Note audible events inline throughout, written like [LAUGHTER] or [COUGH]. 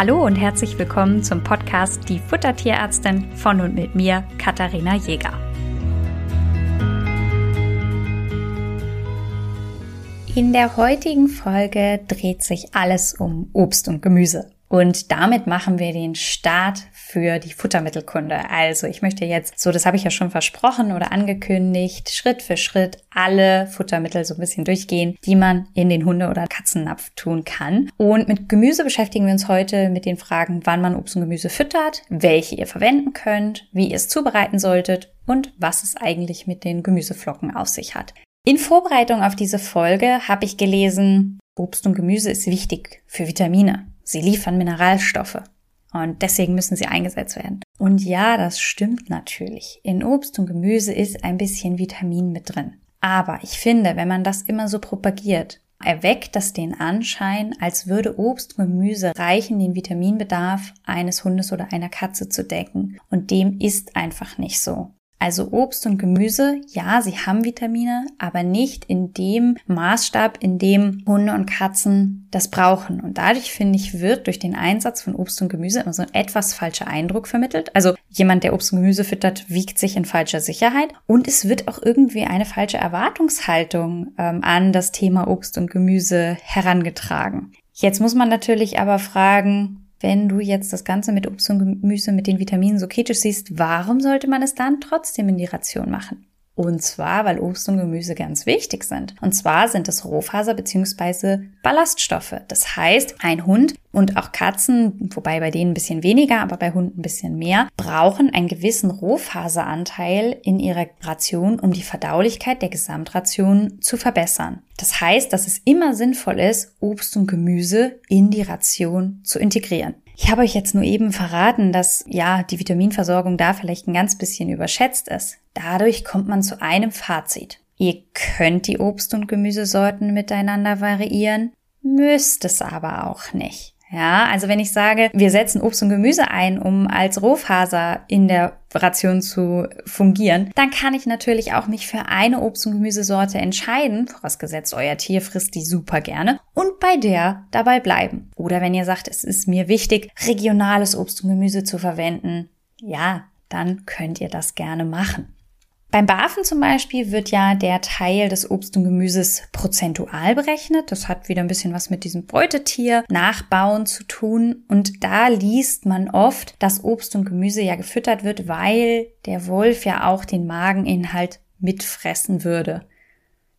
Hallo und herzlich willkommen zum Podcast Die Futtertierärztin von und mit mir, Katharina Jäger. In der heutigen Folge dreht sich alles um Obst und Gemüse. Und damit machen wir den Start für die Futtermittelkunde. Also ich möchte jetzt, so das habe ich ja schon versprochen oder angekündigt, Schritt für Schritt alle Futtermittel so ein bisschen durchgehen, die man in den Hunde- oder Katzennapf tun kann. Und mit Gemüse beschäftigen wir uns heute mit den Fragen, wann man Obst und Gemüse füttert, welche ihr verwenden könnt, wie ihr es zubereiten solltet und was es eigentlich mit den Gemüseflocken auf sich hat. In Vorbereitung auf diese Folge habe ich gelesen, Obst und Gemüse ist wichtig für Vitamine. Sie liefern Mineralstoffe und deswegen müssen sie eingesetzt werden. Und ja, das stimmt natürlich. In Obst und Gemüse ist ein bisschen Vitamin mit drin. Aber ich finde, wenn man das immer so propagiert, erweckt das den Anschein, als würde Obst und Gemüse reichen, den Vitaminbedarf eines Hundes oder einer Katze zu decken. Und dem ist einfach nicht so. Also Obst und Gemüse, ja, sie haben Vitamine, aber nicht in dem Maßstab, in dem Hunde und Katzen das brauchen. Und dadurch, finde ich, wird durch den Einsatz von Obst und Gemüse immer so ein etwas falscher Eindruck vermittelt. Also jemand, der Obst und Gemüse füttert, wiegt sich in falscher Sicherheit. Und es wird auch irgendwie eine falsche Erwartungshaltung ähm, an das Thema Obst und Gemüse herangetragen. Jetzt muss man natürlich aber fragen, wenn du jetzt das Ganze mit Obst und Gemüse mit den Vitaminen so kritisch siehst, warum sollte man es dann trotzdem in die Ration machen? Und zwar, weil Obst und Gemüse ganz wichtig sind. Und zwar sind es Rohfaser bzw. Ballaststoffe. Das heißt, ein Hund und auch Katzen, wobei bei denen ein bisschen weniger, aber bei Hunden ein bisschen mehr, brauchen einen gewissen Rohfaseranteil in ihrer Ration, um die Verdaulichkeit der Gesamtration zu verbessern. Das heißt, dass es immer sinnvoll ist, Obst und Gemüse in die Ration zu integrieren. Ich habe euch jetzt nur eben verraten, dass ja die Vitaminversorgung da vielleicht ein ganz bisschen überschätzt ist. Dadurch kommt man zu einem Fazit. Ihr könnt die Obst- und Gemüsesorten miteinander variieren, müsst es aber auch nicht. Ja, also wenn ich sage, wir setzen Obst und Gemüse ein, um als Rohfaser in der Ration zu fungieren, dann kann ich natürlich auch mich für eine Obst- und Gemüsesorte entscheiden, vorausgesetzt euer Tier frisst die super gerne, und bei der dabei bleiben. Oder wenn ihr sagt, es ist mir wichtig, regionales Obst und Gemüse zu verwenden, ja, dann könnt ihr das gerne machen. Beim Bafen zum Beispiel wird ja der Teil des Obst und Gemüses prozentual berechnet. Das hat wieder ein bisschen was mit diesem Beutetier nachbauen zu tun. Und da liest man oft, dass Obst und Gemüse ja gefüttert wird, weil der Wolf ja auch den Mageninhalt mitfressen würde.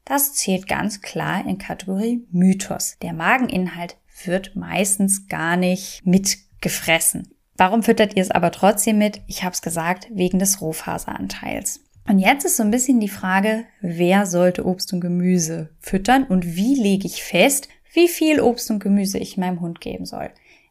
Das zählt ganz klar in Kategorie Mythos. Der Mageninhalt wird meistens gar nicht mitgefressen. Warum füttert ihr es aber trotzdem mit? Ich habe es gesagt, wegen des Rohfaseranteils. Und jetzt ist so ein bisschen die Frage, wer sollte Obst und Gemüse füttern und wie lege ich fest, wie viel Obst und Gemüse ich meinem Hund geben soll.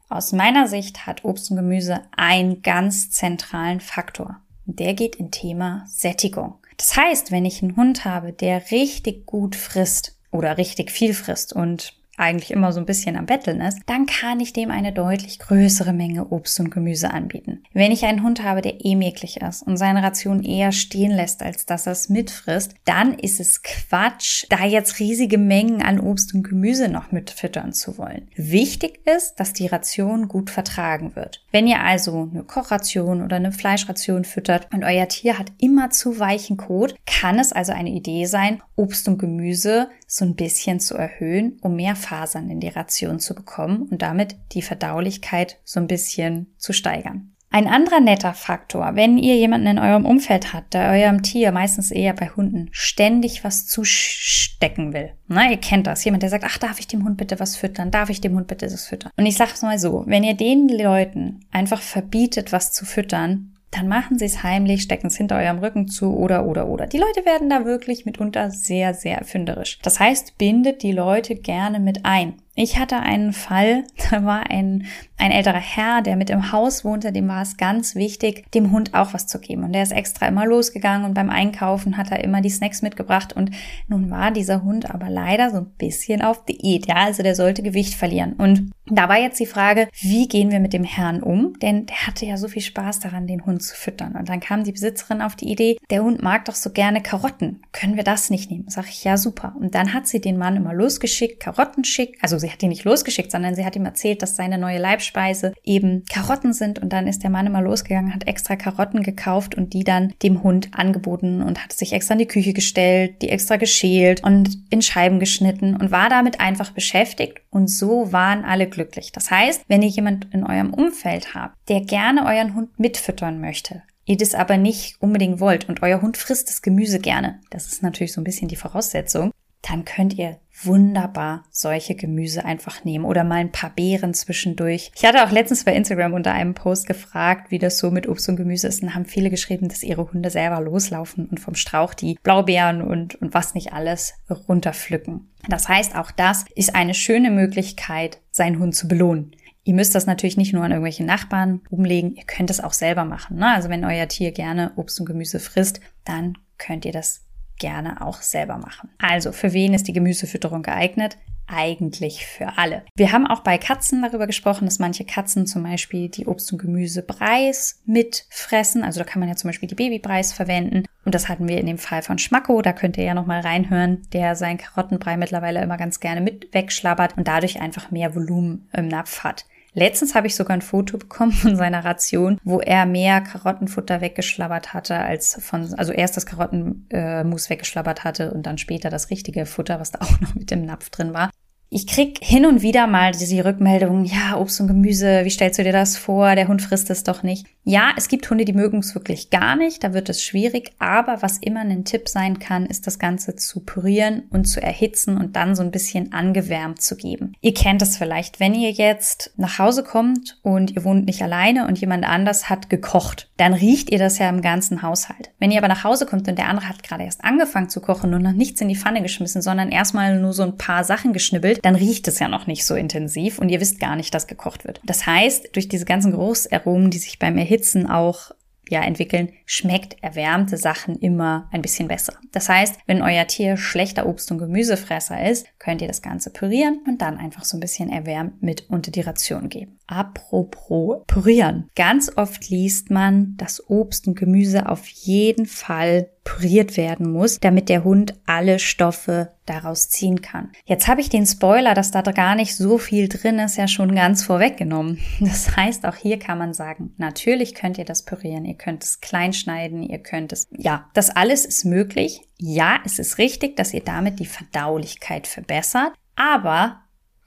Aus meiner Sicht hat Obst und Gemüse einen ganz zentralen Faktor. Der geht in Thema Sättigung. Das heißt, wenn ich einen Hund habe, der richtig gut frisst oder richtig viel frisst und eigentlich immer so ein bisschen am Betteln ist, dann kann ich dem eine deutlich größere Menge Obst und Gemüse anbieten. Wenn ich einen Hund habe, der eh mäglich ist und seine Ration eher stehen lässt, als dass er es mitfrisst, dann ist es Quatsch, da jetzt riesige Mengen an Obst und Gemüse noch mitfüttern zu wollen. Wichtig ist, dass die Ration gut vertragen wird. Wenn ihr also eine Kochration oder eine Fleischration füttert und euer Tier hat immer zu weichen Kot, kann es also eine Idee sein, Obst und Gemüse so ein bisschen zu erhöhen, um mehr Fasern in die Ration zu bekommen und damit die Verdaulichkeit so ein bisschen zu steigern. Ein anderer netter Faktor, wenn ihr jemanden in eurem Umfeld habt, der eurem Tier, meistens eher bei Hunden, ständig was zustecken will. Na, ihr kennt das. Jemand, der sagt, ach, darf ich dem Hund bitte was füttern? Darf ich dem Hund bitte das füttern? Und ich sag's mal so, wenn ihr den Leuten einfach verbietet, was zu füttern, dann machen Sie es heimlich, stecken es hinter eurem Rücken zu oder oder oder. Die Leute werden da wirklich mitunter sehr, sehr erfinderisch. Das heißt, bindet die Leute gerne mit ein. Ich hatte einen Fall, [LAUGHS] da war ein, ein älterer Herr, der mit im Haus wohnte, dem war es ganz wichtig, dem Hund auch was zu geben. Und der ist extra immer losgegangen und beim Einkaufen hat er immer die Snacks mitgebracht. Und nun war dieser Hund aber leider so ein bisschen auf Diät. Ja, also der sollte Gewicht verlieren. Und da war jetzt die Frage, wie gehen wir mit dem Herrn um? Denn der hatte ja so viel Spaß daran, den Hund zu füttern. Und dann kam die Besitzerin auf die Idee, der Hund mag doch so gerne Karotten. Können wir das nicht nehmen? Sag ich, ja, super. Und dann hat sie den Mann immer losgeschickt, Karotten schickt. Also sie sie hat ihn nicht losgeschickt, sondern sie hat ihm erzählt, dass seine neue Leibspeise eben Karotten sind und dann ist der Mann immer losgegangen, hat extra Karotten gekauft und die dann dem Hund angeboten und hat sich extra in die Küche gestellt, die extra geschält und in Scheiben geschnitten und war damit einfach beschäftigt und so waren alle glücklich. Das heißt, wenn ihr jemand in eurem Umfeld habt, der gerne euren Hund mitfüttern möchte, ihr das aber nicht unbedingt wollt und euer Hund frisst das Gemüse gerne, das ist natürlich so ein bisschen die Voraussetzung, dann könnt ihr wunderbar solche Gemüse einfach nehmen oder mal ein paar Beeren zwischendurch. Ich hatte auch letztens bei Instagram unter einem Post gefragt, wie das so mit Obst und Gemüse ist und haben viele geschrieben, dass ihre Hunde selber loslaufen und vom Strauch die Blaubeeren und, und was nicht alles runterpflücken. Das heißt, auch das ist eine schöne Möglichkeit, seinen Hund zu belohnen. Ihr müsst das natürlich nicht nur an irgendwelche Nachbarn umlegen, ihr könnt es auch selber machen. Ne? Also wenn euer Tier gerne Obst und Gemüse frisst, dann könnt ihr das gerne auch selber machen. Also, für wen ist die Gemüsefütterung geeignet? Eigentlich für alle. Wir haben auch bei Katzen darüber gesprochen, dass manche Katzen zum Beispiel die Obst- und Gemüsebreis mitfressen. Also da kann man ja zum Beispiel die Babybreis verwenden. Und das hatten wir in dem Fall von Schmacko. Da könnt ihr ja nochmal reinhören, der seinen Karottenbrei mittlerweile immer ganz gerne mit wegschlabbert und dadurch einfach mehr Volumen im Napf hat. Letztens habe ich sogar ein Foto bekommen von seiner Ration, wo er mehr Karottenfutter weggeschlabbert hatte als von, also erst das Karottenmus äh, weggeschlabbert hatte und dann später das richtige Futter, was da auch noch mit dem Napf drin war. Ich krieg hin und wieder mal diese Rückmeldung, ja, Obst und Gemüse, wie stellst du dir das vor? Der Hund frisst es doch nicht. Ja, es gibt Hunde, die mögen es wirklich gar nicht, da wird es schwierig, aber was immer ein Tipp sein kann, ist das Ganze zu pürieren und zu erhitzen und dann so ein bisschen angewärmt zu geben. Ihr kennt es vielleicht, wenn ihr jetzt nach Hause kommt und ihr wohnt nicht alleine und jemand anders hat gekocht, dann riecht ihr das ja im ganzen Haushalt. Wenn ihr aber nach Hause kommt und der andere hat gerade erst angefangen zu kochen und noch nichts in die Pfanne geschmissen, sondern erstmal nur so ein paar Sachen geschnibbelt, dann riecht es ja noch nicht so intensiv und ihr wisst gar nicht, dass gekocht wird. Das heißt, durch diese ganzen Geruchsaromen, die sich beim Erhitzen auch ja, entwickeln, schmeckt erwärmte Sachen immer ein bisschen besser. Das heißt, wenn euer Tier schlechter Obst- und Gemüsefresser ist, könnt ihr das Ganze pürieren und dann einfach so ein bisschen erwärmt mit unter die Ration geben. Apropos pürieren. Ganz oft liest man, dass Obst und Gemüse auf jeden Fall püriert werden muss, damit der Hund alle Stoffe daraus ziehen kann. Jetzt habe ich den Spoiler, dass da gar nicht so viel drin ist, ja schon ganz vorweggenommen. [LAUGHS] Das heißt, auch hier kann man sagen, natürlich könnt ihr das pürieren, ihr könnt es klein schneiden, ihr könnt es, ja, das alles ist möglich. Ja, es ist richtig, dass ihr damit die Verdaulichkeit verbessert, aber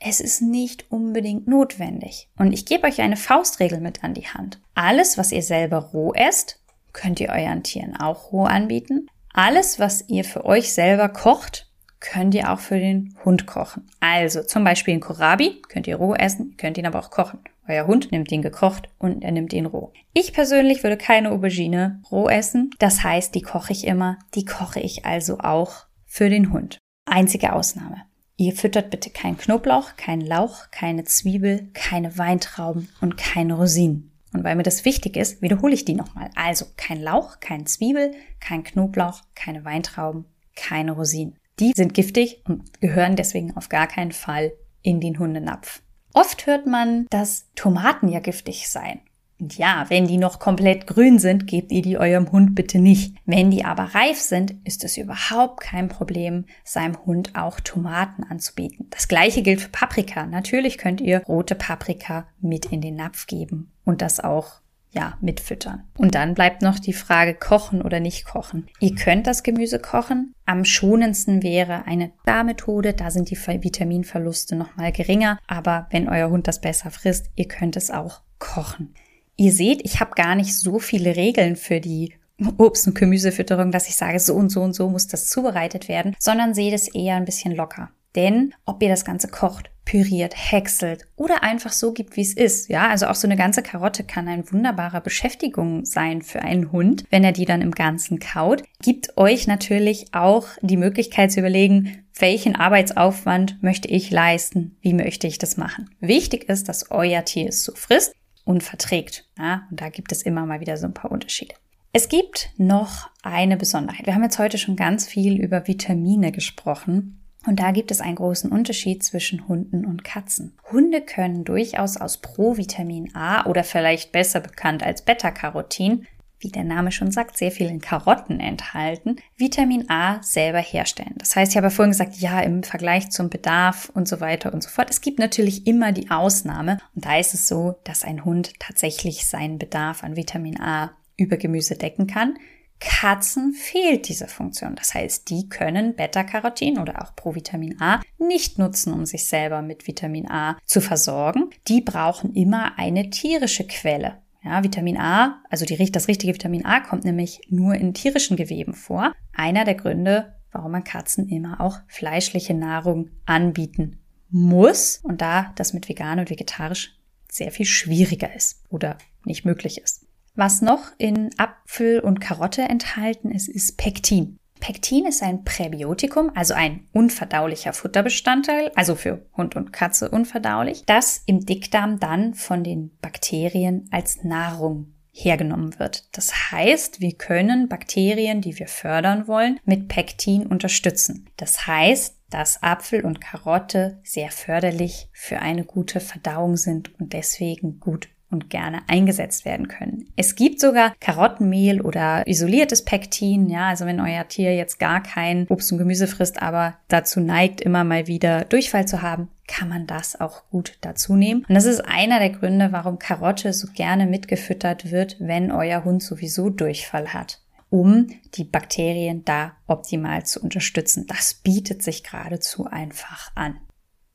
es ist nicht unbedingt notwendig. Und ich gebe euch eine Faustregel mit an die Hand. Alles, was ihr selber roh esst, könnt ihr euren Tieren auch roh anbieten. Alles, was ihr für euch selber kocht, könnt ihr auch für den Hund kochen. Also zum Beispiel ein Kohlrabi könnt ihr roh essen, könnt ihn aber auch kochen. Euer Hund nimmt ihn gekocht und er nimmt ihn roh. Ich persönlich würde keine Aubergine roh essen. Das heißt, die koche ich immer. Die koche ich also auch für den Hund. Einzige Ausnahme. Ihr füttert bitte keinen Knoblauch, keinen Lauch, keine Zwiebel, keine Weintrauben und keine Rosinen. Und weil mir das wichtig ist, wiederhole ich die nochmal. Also kein Lauch, kein Zwiebel, kein Knoblauch, keine Weintrauben, keine Rosinen. Die sind giftig und gehören deswegen auf gar keinen Fall in den Hundenapf. Oft hört man, dass Tomaten ja giftig seien. Und ja, wenn die noch komplett grün sind, gebt ihr die eurem Hund bitte nicht. Wenn die aber reif sind, ist es überhaupt kein Problem, seinem Hund auch Tomaten anzubieten. Das gleiche gilt für Paprika. Natürlich könnt ihr rote Paprika mit in den Napf geben und das auch ja, mitfüttern. Und dann bleibt noch die Frage, kochen oder nicht kochen. Ihr könnt das Gemüse kochen. Am schonendsten wäre eine Darmethode. Da sind die Vitaminverluste nochmal geringer. Aber wenn euer Hund das besser frisst, ihr könnt es auch kochen. Ihr seht, ich habe gar nicht so viele Regeln für die Obst- und Gemüsefütterung, dass ich sage, so und so und so muss das zubereitet werden, sondern seht es eher ein bisschen locker. Denn ob ihr das Ganze kocht, püriert, häckselt oder einfach so gibt, wie es ist, ja, also auch so eine ganze Karotte kann ein wunderbarer Beschäftigung sein für einen Hund, wenn er die dann im Ganzen kaut, gibt euch natürlich auch die Möglichkeit zu überlegen, welchen Arbeitsaufwand möchte ich leisten, wie möchte ich das machen. Wichtig ist, dass euer Tier es so frisst und verträgt. Ja, und da gibt es immer mal wieder so ein paar Unterschiede. Es gibt noch eine Besonderheit. Wir haben jetzt heute schon ganz viel über Vitamine gesprochen. Und da gibt es einen großen Unterschied zwischen Hunden und Katzen. Hunde können durchaus aus Provitamin A oder vielleicht besser bekannt als Beta-Carotin wie der Name schon sagt, sehr viel in Karotten enthalten, Vitamin A selber herstellen. Das heißt, ich habe vorhin gesagt, ja, im Vergleich zum Bedarf und so weiter und so fort. Es gibt natürlich immer die Ausnahme. Und da ist es so, dass ein Hund tatsächlich seinen Bedarf an Vitamin A über Gemüse decken kann. Katzen fehlt diese Funktion. Das heißt, die können Beta-Carotin oder auch Provitamin A nicht nutzen, um sich selber mit Vitamin A zu versorgen. Die brauchen immer eine tierische Quelle. Ja, Vitamin A, also die, das richtige Vitamin A kommt nämlich nur in tierischen Geweben vor. Einer der Gründe, warum man Katzen immer auch fleischliche Nahrung anbieten muss und da das mit vegan und vegetarisch sehr viel schwieriger ist oder nicht möglich ist. Was noch in Apfel und Karotte enthalten ist, ist Pektin. Pektin ist ein Präbiotikum, also ein unverdaulicher Futterbestandteil, also für Hund und Katze unverdaulich, das im Dickdarm dann von den Bakterien als Nahrung hergenommen wird. Das heißt, wir können Bakterien, die wir fördern wollen, mit Pektin unterstützen. Das heißt, dass Apfel und Karotte sehr förderlich für eine gute Verdauung sind und deswegen gut und gerne eingesetzt werden können. Es gibt sogar Karottenmehl oder isoliertes Pektin. Ja, also wenn euer Tier jetzt gar kein Obst und Gemüse frisst, aber dazu neigt, immer mal wieder Durchfall zu haben, kann man das auch gut dazu nehmen. Und das ist einer der Gründe, warum Karotte so gerne mitgefüttert wird, wenn euer Hund sowieso Durchfall hat um die Bakterien da optimal zu unterstützen. Das bietet sich geradezu einfach an.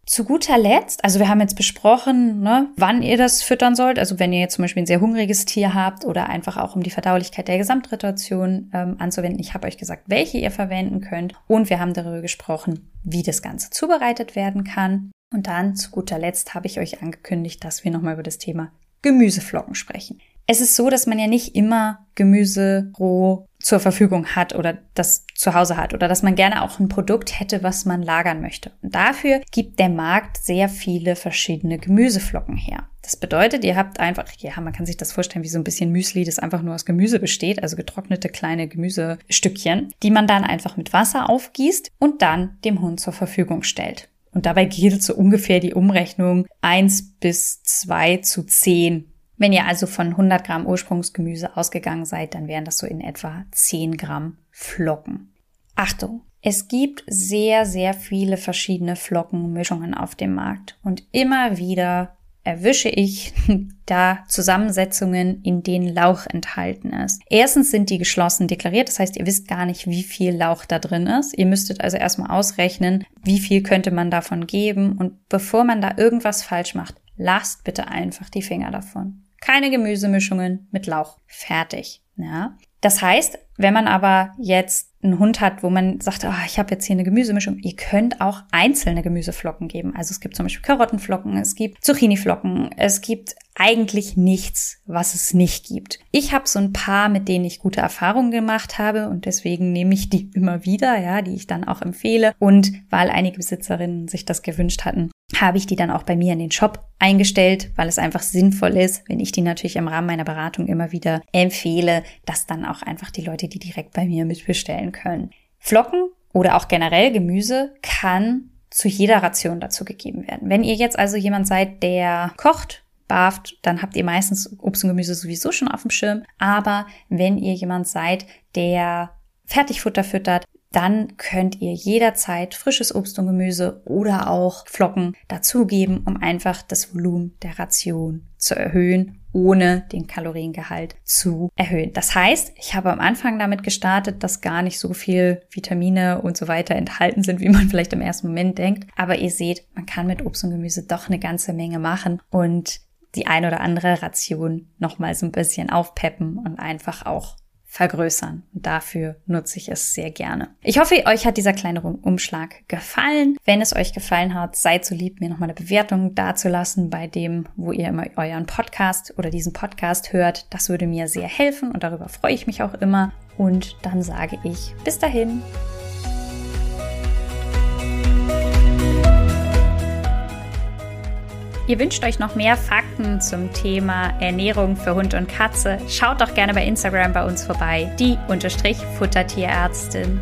Zu guter Letzt, also wir haben jetzt besprochen, ne, wann ihr das füttern sollt. Also wenn ihr jetzt zum Beispiel ein sehr hungriges Tier habt oder einfach auch um die Verdaulichkeit der Gesamtrituation ähm, anzuwenden. Ich habe euch gesagt, welche ihr verwenden könnt. Und wir haben darüber gesprochen, wie das Ganze zubereitet werden kann. Und dann zu guter Letzt habe ich euch angekündigt, dass wir nochmal über das Thema Gemüseflocken sprechen. Es ist so, dass man ja nicht immer Gemüse roh zur Verfügung hat oder das zu Hause hat oder dass man gerne auch ein Produkt hätte, was man lagern möchte. Und dafür gibt der Markt sehr viele verschiedene Gemüseflocken her. Das bedeutet, ihr habt einfach, ja, man kann sich das vorstellen wie so ein bisschen Müsli, das einfach nur aus Gemüse besteht, also getrocknete kleine Gemüsestückchen, die man dann einfach mit Wasser aufgießt und dann dem Hund zur Verfügung stellt. Und dabei gilt so ungefähr die Umrechnung eins bis zwei zu zehn wenn ihr also von 100 Gramm Ursprungsgemüse ausgegangen seid, dann wären das so in etwa 10 Gramm Flocken. Achtung! Es gibt sehr, sehr viele verschiedene Flockenmischungen auf dem Markt und immer wieder erwische ich [LAUGHS] da Zusammensetzungen, in denen Lauch enthalten ist. Erstens sind die geschlossen deklariert, das heißt, ihr wisst gar nicht, wie viel Lauch da drin ist. Ihr müsstet also erstmal ausrechnen, wie viel könnte man davon geben und bevor man da irgendwas falsch macht, lasst bitte einfach die Finger davon. Keine Gemüsemischungen mit Lauch. Fertig. Ja. Das heißt, wenn man aber jetzt einen Hund hat, wo man sagt, oh, ich habe jetzt hier eine Gemüsemischung, ihr könnt auch einzelne Gemüseflocken geben. Also es gibt zum Beispiel Karottenflocken, es gibt Zucchiniflocken, es gibt eigentlich nichts, was es nicht gibt. Ich habe so ein paar, mit denen ich gute Erfahrungen gemacht habe und deswegen nehme ich die [LAUGHS] immer wieder, ja, die ich dann auch empfehle. Und weil einige Besitzerinnen sich das gewünscht hatten, habe ich die dann auch bei mir in den Shop eingestellt, weil es einfach sinnvoll ist, wenn ich die natürlich im Rahmen meiner Beratung immer wieder empfehle, dass dann auch einfach die Leute die direkt bei mir mitbestellen können. Flocken oder auch generell Gemüse kann zu jeder Ration dazu gegeben werden. Wenn ihr jetzt also jemand seid, der kocht, barft, dann habt ihr meistens Obst und Gemüse sowieso schon auf dem Schirm. Aber wenn ihr jemand seid, der Fertigfutter füttert, dann könnt ihr jederzeit frisches Obst und Gemüse oder auch Flocken dazugeben, um einfach das Volumen der Ration zu erhöhen, ohne den Kaloriengehalt zu erhöhen. Das heißt, ich habe am Anfang damit gestartet, dass gar nicht so viel Vitamine und so weiter enthalten sind, wie man [LAUGHS] vielleicht im ersten Moment denkt. Aber ihr seht, man kann mit Obst und Gemüse doch eine ganze Menge machen und die ein oder andere Ration nochmal so ein bisschen aufpeppen und einfach auch vergrößern. Und dafür nutze ich es sehr gerne. Ich hoffe, euch hat dieser kleine Umschlag gefallen. Wenn es euch gefallen hat, seid so lieb, mir nochmal eine Bewertung dazulassen bei dem, wo ihr immer euren Podcast oder diesen Podcast hört. Das würde mir sehr helfen und darüber freue ich mich auch immer. Und dann sage ich bis dahin. Ihr wünscht euch noch mehr Fakten zum Thema Ernährung für Hund und Katze? Schaut doch gerne bei Instagram bei uns vorbei, die Futtertierärztin.